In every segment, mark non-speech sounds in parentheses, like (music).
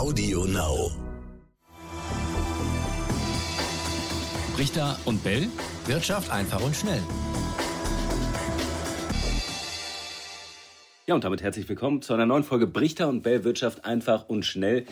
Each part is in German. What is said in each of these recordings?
Audio Now. Richter und Bell. Wirtschaft einfach und schnell. Ja, und damit herzlich willkommen zu einer neuen Folge Brichter und Bell Wirtschaft einfach und schnell.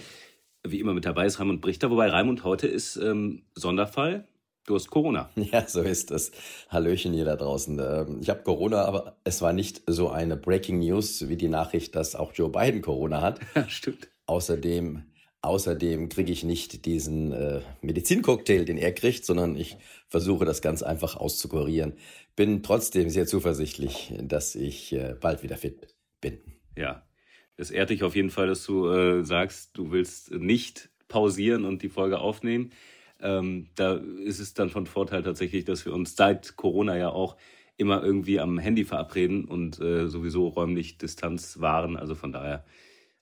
Wie immer mit dabei ist Raimund Brichter, wobei Raimund heute ist ähm, Sonderfall. Du hast Corona. (laughs) Ja, so ist es. Hallöchen hier da draußen. Ähm, ich habe Corona, aber es war nicht so eine Breaking News wie die Nachricht, dass auch Joe Biden Corona hat. Ja, stimmt. Außerdem, außerdem kriege ich nicht diesen äh, Medizincocktail, den er kriegt, sondern ich versuche das ganz einfach auszukurieren. Bin trotzdem sehr zuversichtlich, dass ich äh, bald wieder fit bin. Ja, es ehrt dich auf jeden Fall, dass du äh, sagst, du willst nicht pausieren und die Folge aufnehmen. Ähm, da ist es dann von Vorteil tatsächlich, dass wir uns seit Corona ja auch immer irgendwie am Handy verabreden und äh, sowieso räumlich Distanz wahren. Also von daher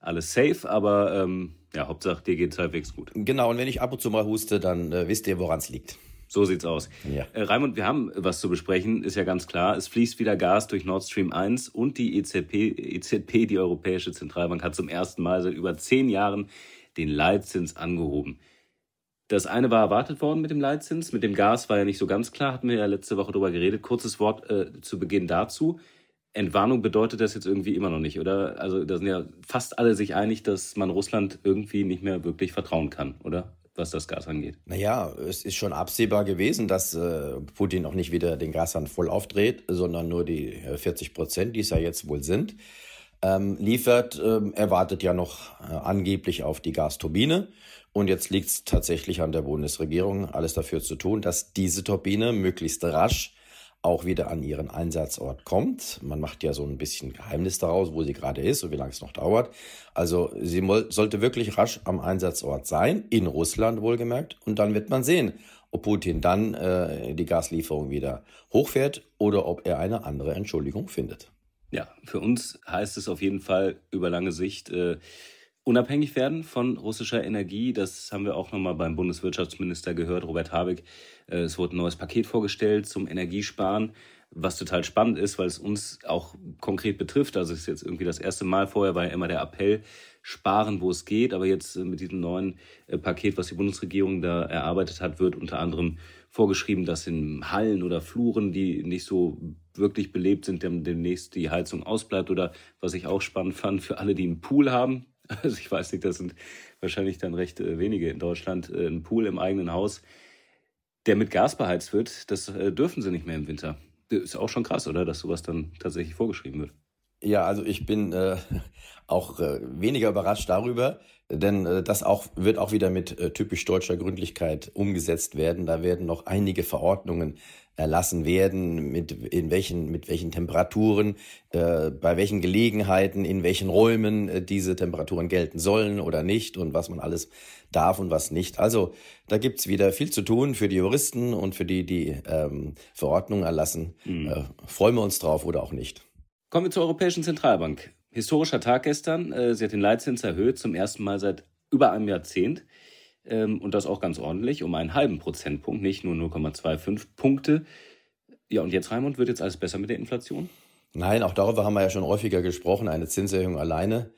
alles safe, aber ähm, ja, Hauptsache dir geht's halbwegs gut. Genau, und wenn ich ab und zu mal huste, dann äh, wisst ihr, woran es liegt. So sieht's aus. Ja. Äh, Raimund, wir haben was zu besprechen, ist ja ganz klar. Es fließt wieder Gas durch Nord Stream 1 und die EZB, EZB, die Europäische Zentralbank, hat zum ersten Mal seit über zehn Jahren den Leitzins angehoben. Das eine war erwartet worden mit dem Leitzins, mit dem Gas war ja nicht so ganz klar, hatten wir ja letzte Woche drüber geredet. Kurzes Wort äh, zu Beginn dazu. Entwarnung bedeutet das jetzt irgendwie immer noch nicht, oder? Also da sind ja fast alle sich einig, dass man Russland irgendwie nicht mehr wirklich vertrauen kann, oder? Was das Gas angeht. Naja, es ist schon absehbar gewesen, dass äh, Putin auch nicht wieder den Gashahn voll aufdreht, sondern nur die äh, 40 Prozent, die es ja jetzt wohl sind, ähm, liefert. Ähm, er wartet ja noch äh, angeblich auf die Gasturbine. Und jetzt liegt es tatsächlich an der Bundesregierung, alles dafür zu tun, dass diese Turbine möglichst rasch auch wieder an ihren Einsatzort kommt. Man macht ja so ein bisschen Geheimnis daraus, wo sie gerade ist und wie lange es noch dauert. Also sie sollte wirklich rasch am Einsatzort sein, in Russland wohlgemerkt. Und dann wird man sehen, ob Putin dann äh, die Gaslieferung wieder hochfährt oder ob er eine andere Entschuldigung findet. Ja, für uns heißt es auf jeden Fall über lange Sicht äh, unabhängig werden von russischer Energie. Das haben wir auch nochmal beim Bundeswirtschaftsminister gehört, Robert Habeck. Äh, es wurde ein neues Paket vorgestellt zum Energiesparen, was total spannend ist, weil es uns auch konkret betrifft. Also es ist jetzt irgendwie das erste Mal vorher war ja immer der Appell, sparen, wo es geht. Aber jetzt äh, mit diesem neuen äh, Paket, was die Bundesregierung da erarbeitet hat, wird unter anderem vorgeschrieben, dass in Hallen oder Fluren, die nicht so wirklich belebt sind, demnächst die Heizung ausbleibt. Oder was ich auch spannend fand, für alle, die einen Pool haben, (laughs) also ich weiß nicht, das sind wahrscheinlich dann recht äh, wenige in Deutschland, äh, ein Pool im eigenen Haus, der mit Gas beheizt wird, das äh, dürfen sie nicht mehr im Winter. Ist auch schon krass, oder? Dass sowas dann tatsächlich vorgeschrieben wird. Ja, also ich bin äh, (laughs) auch äh, weniger überrascht darüber, denn äh, das auch, wird auch wieder mit äh, typisch deutscher Gründlichkeit umgesetzt werden. Da werden noch einige Verordnungen erlassen werden, mit, in welchen, mit welchen Temperaturen, äh, bei welchen Gelegenheiten, in welchen Räumen äh, diese Temperaturen gelten sollen oder nicht und was man alles darf und was nicht. Also da gibt's wieder viel zu tun für die Juristen und für die, die ähm, Verordnungen erlassen. Mhm. Äh, freuen wir uns drauf oder auch nicht. Kommen wir zur Europäischen Zentralbank. Historischer Tag gestern. Äh, sie hat den Leitzins erhöht, zum ersten Mal seit über einem Jahrzehnt. Ähm, und das auch ganz ordentlich, um einen halben Prozentpunkt, nicht nur 0,25 Punkte. Ja, und jetzt, Raimund, wird jetzt alles besser mit der Inflation? Nein, auch darüber haben wir ja schon häufiger gesprochen. Eine Zinserhöhung alleine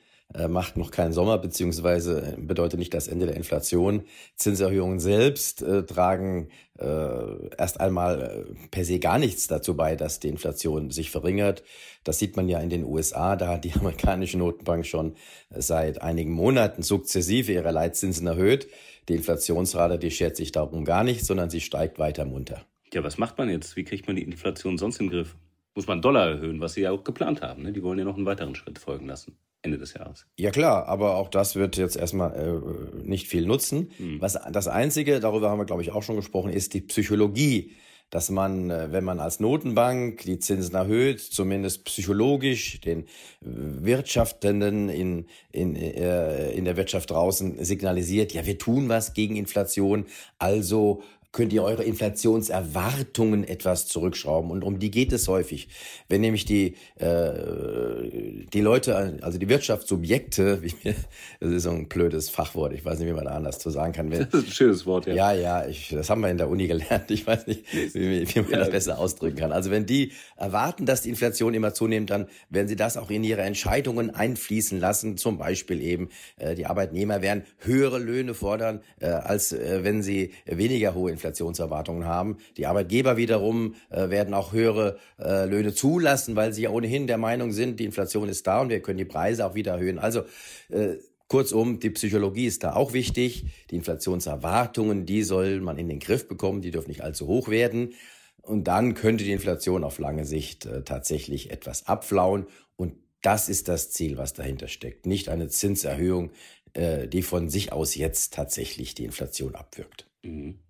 macht noch keinen Sommer, beziehungsweise äh, bedeutet nicht das Ende der Inflation. Zinserhöhungen selbst äh, tragen äh, erst einmal äh, per se gar nichts dazu bei, dass die Inflation sich verringert. Das sieht man ja in den USA, da hat die (laughs) amerikanische Notenbank schon seit einigen Monaten sukzessive ihre Leitzinsen erhöht. Die Inflationsrate, die schert sich darum gar nicht, sondern sie steigt weiter munter. Ja, was macht man jetzt? Wie kriegt man die Inflation sonst den Griff? Muss man Dollar erhöhen, was sie ja auch geplant haben. Ne? Die wollen ja noch einen weiteren Schritt folgen lassen. Ende des Jahres. Ja klar, aber auch das wird jetzt erstmal äh, nicht viel nutzen. Hm. Was das Einzige, darüber haben wir glaube ich auch schon gesprochen, ist die Psychologie dass man, äh, wenn man als Notenbank die Zinsen erhöht, zumindest psychologisch den Wirtschaftenden in, in, äh, in der Wirtschaft draußen signalisiert, ja, wir tun was gegen Inflation, also könnt ihr eure Inflationserwartungen etwas zurückschrauben. Und um die geht es häufig. Wenn nämlich die, äh, die Leute, also die Wirtschaftssubjekte, (laughs) wie mir, das ist so ein blödes Fachwort, ich weiß nicht, wie man da anders zu sagen kann. Wenn, das ist ein schönes Wort, ja. Ja, ja, ich, das haben wir in der Uni gelernt. Ich weiß nicht, wie, wie man ja. das besser ausdrücken kann. Also wenn die erwarten, dass die Inflation immer zunimmt, dann werden sie das auch in ihre Entscheidungen einfließen lassen. Zum Beispiel eben, äh, die Arbeitnehmer werden höhere Löhne fordern, äh, als äh, wenn sie weniger hohe Inflationserwartungen haben. Die Arbeitgeber wiederum äh, werden auch höhere äh, Löhne zulassen, weil sie ja ohnehin der Meinung sind, die Inflation ist da und wir können die Preise auch wieder erhöhen. Also äh, Kurzum, die Psychologie ist da auch wichtig. Die Inflationserwartungen, die soll man in den Griff bekommen, die dürfen nicht allzu hoch werden. Und dann könnte die Inflation auf lange Sicht äh, tatsächlich etwas abflauen. Und das ist das Ziel, was dahinter steckt. Nicht eine Zinserhöhung, äh, die von sich aus jetzt tatsächlich die Inflation abwirkt. Mhm.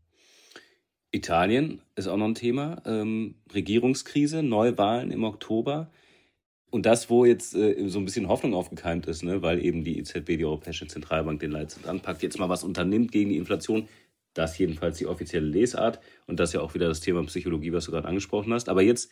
Italien ist auch noch ein Thema. Ähm, Regierungskrise, Neuwahlen im Oktober. Und das, wo jetzt äh, so ein bisschen Hoffnung aufgekeimt ist, ne, weil eben die EZB, die Europäische Zentralbank, den Leitzins anpackt, jetzt mal was unternimmt gegen die Inflation. Das jedenfalls die offizielle Lesart. Und das ist ja auch wieder das Thema Psychologie, was du gerade angesprochen hast. Aber jetzt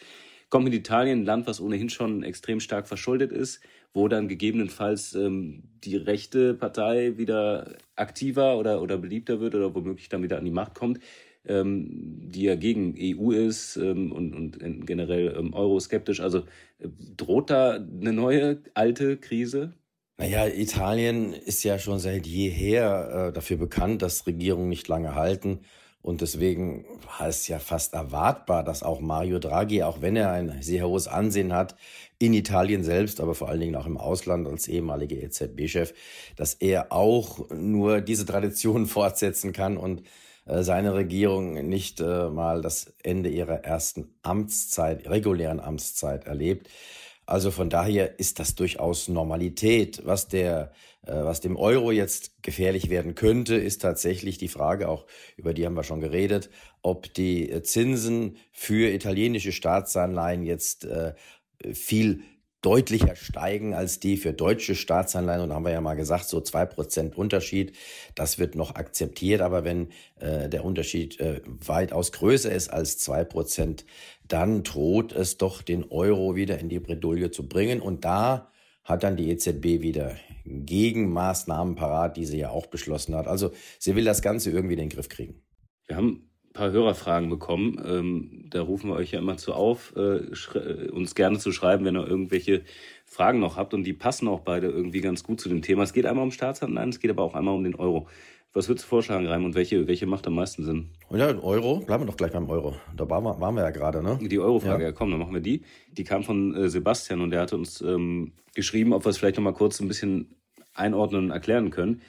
kommt mit Italien, ein Land, was ohnehin schon extrem stark verschuldet ist, wo dann gegebenenfalls ähm, die rechte Partei wieder aktiver oder, oder beliebter wird oder womöglich dann wieder an die Macht kommt die ja gegen EU ist ähm, und, und generell ähm, euroskeptisch. Also äh, droht da eine neue, alte Krise? Naja, Italien ist ja schon seit jeher äh, dafür bekannt, dass Regierungen nicht lange halten. Und deswegen war es ja fast erwartbar, dass auch Mario Draghi, auch wenn er ein sehr hohes Ansehen hat, in Italien selbst, aber vor allen Dingen auch im Ausland als ehemaliger EZB-Chef, dass er auch nur diese Tradition (laughs) fortsetzen kann und seine Regierung nicht äh, mal das Ende ihrer ersten Amtszeit, regulären Amtszeit erlebt. Also von daher ist das durchaus Normalität. Was der, äh, was dem Euro jetzt gefährlich werden könnte, ist tatsächlich die Frage, auch über die haben wir schon geredet, ob die Zinsen für italienische Staatsanleihen jetzt äh, viel deutlicher steigen als die für deutsche Staatsanleihen. Und da haben wir ja mal gesagt, so zwei Prozent Unterschied, das wird noch akzeptiert. Aber wenn äh, der Unterschied äh, weitaus größer ist als zwei Prozent, dann droht es doch den Euro wieder in die Bredouille zu bringen. Und da hat dann die EZB wieder Gegenmaßnahmen parat, die sie ja auch beschlossen hat. Also sie will das Ganze irgendwie in den Griff kriegen. Wir haben paar Hörerfragen bekommen. Ähm, da rufen wir euch ja immer zu auf, äh, äh, uns gerne zu schreiben, wenn ihr irgendwelche Fragen noch habt. Und die passen auch beide irgendwie ganz gut zu dem Thema. Es geht einmal um Staatsanleihen, es geht aber auch einmal um den Euro. Was würdest du vorschlagen, Reim, und welche, welche macht am meisten Sinn? Ja, Euro, bleiben wir doch gleich beim Euro. Da waren wir, waren wir ja gerade, ne? Die Euro-Frage, ja. ja. komm, dann machen wir die. Die kam von äh, Sebastian und der hatte uns ähm, geschrieben, ob wir es vielleicht noch mal kurz ein bisschen einordnen und erklären können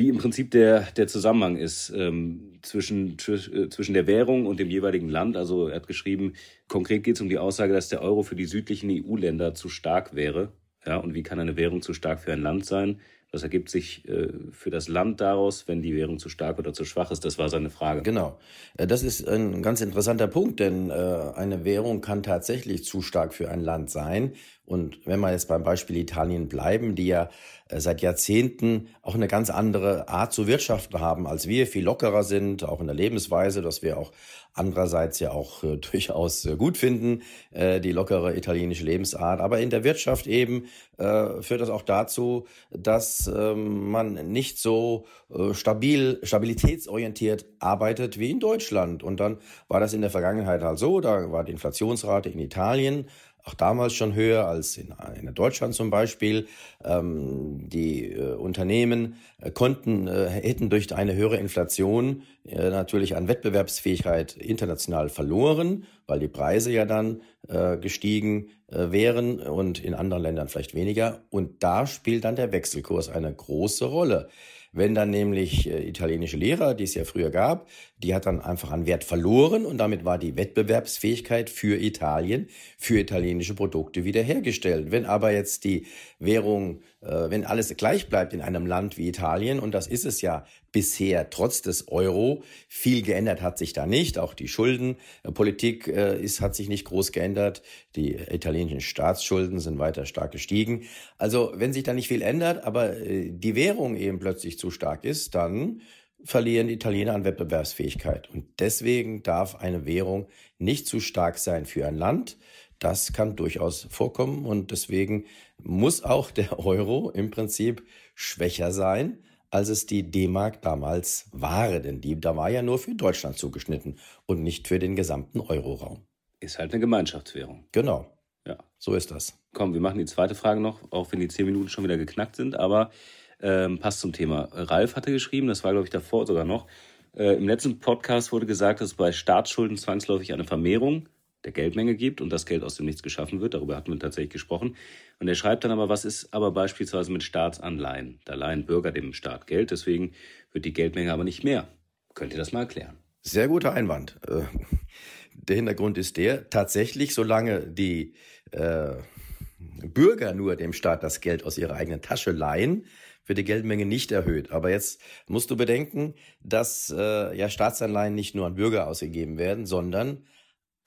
wie im Prinzip der, der Zusammenhang ist ähm, zwischen, äh, zwischen der Währung und dem jeweiligen Land. Also er hat geschrieben, konkret geht es um die Aussage, dass der Euro für die südlichen EU-Länder zu stark wäre. Ja, und wie kann eine Währung zu stark für ein Land sein? Was ergibt sich äh, für das Land daraus, wenn die Währung zu stark oder zu schwach ist? Das war seine Frage. Genau. Äh, das ist ein ganz interessanter Punkt, denn äh, eine Währung kann tatsächlich zu stark für ein Land sein. Und wenn wir jetzt beim Beispiel Italien bleiben, die ja äh, seit Jahrzehnten auch eine ganz andere Art zu wirtschaften haben als wir, viel lockerer sind, auch in der Lebensweise, dass wir auch andererseits ja auch äh, (laughs) durchaus äh, gut finden, die lockere italienische Lebensart. Aber in der Wirtschaft eben führt das auch dazu, dass ähm, man nicht so stabil, stabilitätsorientiert arbeitet wie in Deutschland. Und dann war das in der Vergangenheit halt so, da war die Inflationsrate in Italien auch damals schon höher als in, in Deutschland zum Beispiel. Ähm, die äh, Unternehmen äh, konnten, äh, hätten durch eine höhere Inflation äh, natürlich an Wettbewerbsfähigkeit international verloren, weil die Preise ja dann äh, gestiegen äh, wären und in anderen Ländern vielleicht weniger. Und da spielt dann der Wechselkurs eine große Rolle. Wenn dann nämlich äh, italienische Lehrer, die es ja früher gab, die hat dann einfach an Wert verloren und damit war die Wettbewerbsfähigkeit für Italien, für italienische Produkte wiederhergestellt. Wenn aber jetzt die Währung, äh, wenn alles gleich bleibt in einem Land wie Italien, und das ist es ja bisher trotz des Euro, viel geändert hat sich da nicht. Auch die Schuldenpolitik äh, ist, hat sich nicht groß geändert. Die italienischen Staatsschulden sind weiter stark gestiegen. Also wenn sich da nicht viel ändert, aber äh, die Währung eben plötzlich zu stark ist, dann verlieren die Italiener an Wettbewerbsfähigkeit. Und deswegen darf eine Währung nicht zu stark sein für ein Land. Das kann durchaus vorkommen und deswegen muss auch der Euro im Prinzip schwächer sein, als es die D-Mark damals war. Denn die da war ja nur für Deutschland zugeschnitten und nicht für den gesamten Euroraum. Ist halt eine Gemeinschaftswährung. Genau. Ja. So ist das. Komm, wir machen die zweite Frage noch, auch wenn die zehn Minuten schon wieder geknackt sind, aber ähm, passt zum Thema. Ralf hatte geschrieben, das war, glaube ich, davor sogar noch. Äh, Im letzten Podcast wurde gesagt, dass bei Staatsschulden zwangsläufig eine Vermehrung der Geldmenge gibt und das Geld aus dem Nichts geschaffen wird. Darüber hatten wir tatsächlich gesprochen. Und er schreibt dann aber, was ist aber beispielsweise mit Staatsanleihen? Da leihen Bürger dem Staat Geld, deswegen wird die Geldmenge aber nicht mehr. Könnt ihr das mal erklären? Sehr guter Einwand. Äh, der Hintergrund ist der, tatsächlich, solange die äh, Bürger nur dem Staat das Geld aus ihrer eigenen Tasche leihen, wird die Geldmenge nicht erhöht. Aber jetzt musst du bedenken, dass äh, ja Staatsanleihen nicht nur an Bürger ausgegeben werden, sondern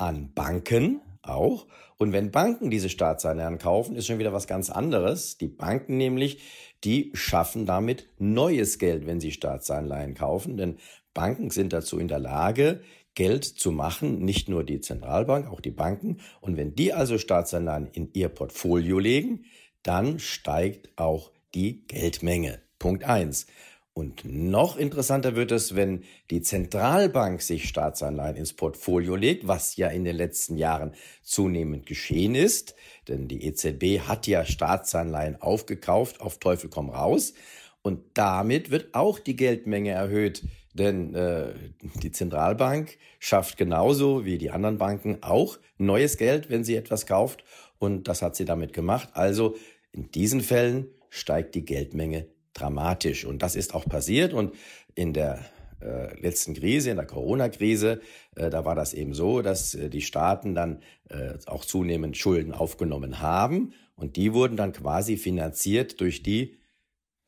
an Banken auch. Und wenn Banken diese Staatsanleihen kaufen, ist schon wieder was ganz anderes. Die Banken nämlich, die schaffen damit neues Geld, wenn sie Staatsanleihen kaufen. Denn Banken sind dazu in der Lage, Geld zu machen, nicht nur die Zentralbank, auch die Banken. Und wenn die also Staatsanleihen in ihr Portfolio legen, dann steigt auch die Geldmenge. Punkt eins. Und noch interessanter wird es, wenn die Zentralbank sich Staatsanleihen ins Portfolio legt, was ja in den letzten Jahren zunehmend geschehen ist. Denn die EZB hat ja Staatsanleihen aufgekauft, auf Teufel komm raus. Und damit wird auch die Geldmenge erhöht. Denn äh, die Zentralbank schafft genauso wie die anderen Banken auch neues Geld, wenn sie etwas kauft. Und das hat sie damit gemacht. Also in diesen Fällen steigt die Geldmenge dramatisch. Und das ist auch passiert. Und in der äh, letzten Krise, in der Corona-Krise, äh, da war das eben so, dass äh, die Staaten dann äh, auch zunehmend Schulden aufgenommen haben. Und die wurden dann quasi finanziert durch die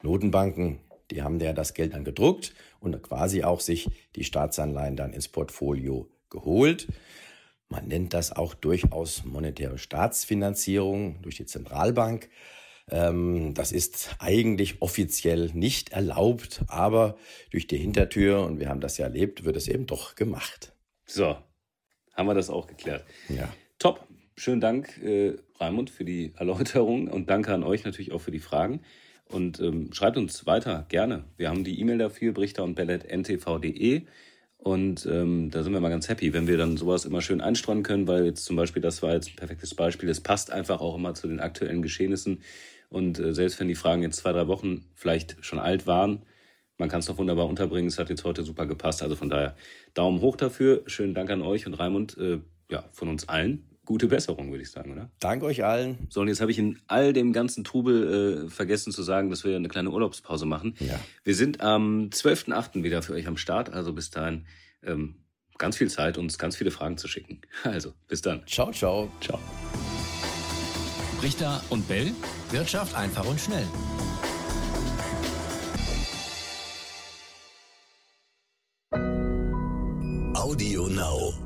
Notenbanken. Die haben ja das Geld dann gedruckt und quasi auch sich die Staatsanleihen dann ins Portfolio geholt. Man nennt das auch durchaus monetäre Staatsfinanzierung durch die Zentralbank. Ähm, das ist eigentlich offiziell nicht erlaubt, aber durch die Hintertür, und wir haben das ja erlebt, wird es eben doch gemacht. So, haben wir das auch geklärt. Ja. Top. Schönen Dank, äh, Raimund, für die Erläuterung und danke an euch natürlich auch für die Fragen. Und ähm, schreibt uns weiter, gerne. Wir haben die E-Mail dafür, brichter und bellet.ntv.de. Und ähm, da sind wir mal ganz happy, wenn wir dann sowas immer schön einstreuen können, weil jetzt zum Beispiel, das war jetzt ein perfektes Beispiel, es passt einfach auch immer zu den aktuellen Geschehnissen. Und äh, selbst wenn die Fragen jetzt zwei, drei Wochen vielleicht schon alt waren, man kann es doch wunderbar unterbringen. Es hat jetzt heute super gepasst. Also von daher Daumen hoch dafür. Schönen Dank an euch und Raimund, äh, ja, von uns allen. Gute Besserung, würde ich sagen, oder? Danke euch allen. So, und jetzt habe ich in all dem ganzen Trubel äh, vergessen zu sagen, dass wir eine kleine Urlaubspause machen. Ja. Wir sind am 12.8. wieder für euch am Start. Also bis dahin ähm, ganz viel Zeit, uns ganz viele Fragen zu schicken. (laughs) Also, bis dann. Ciao, ciao. Ciao. Richter und Bell. Wirtschaft einfach und schnell. Audio Now.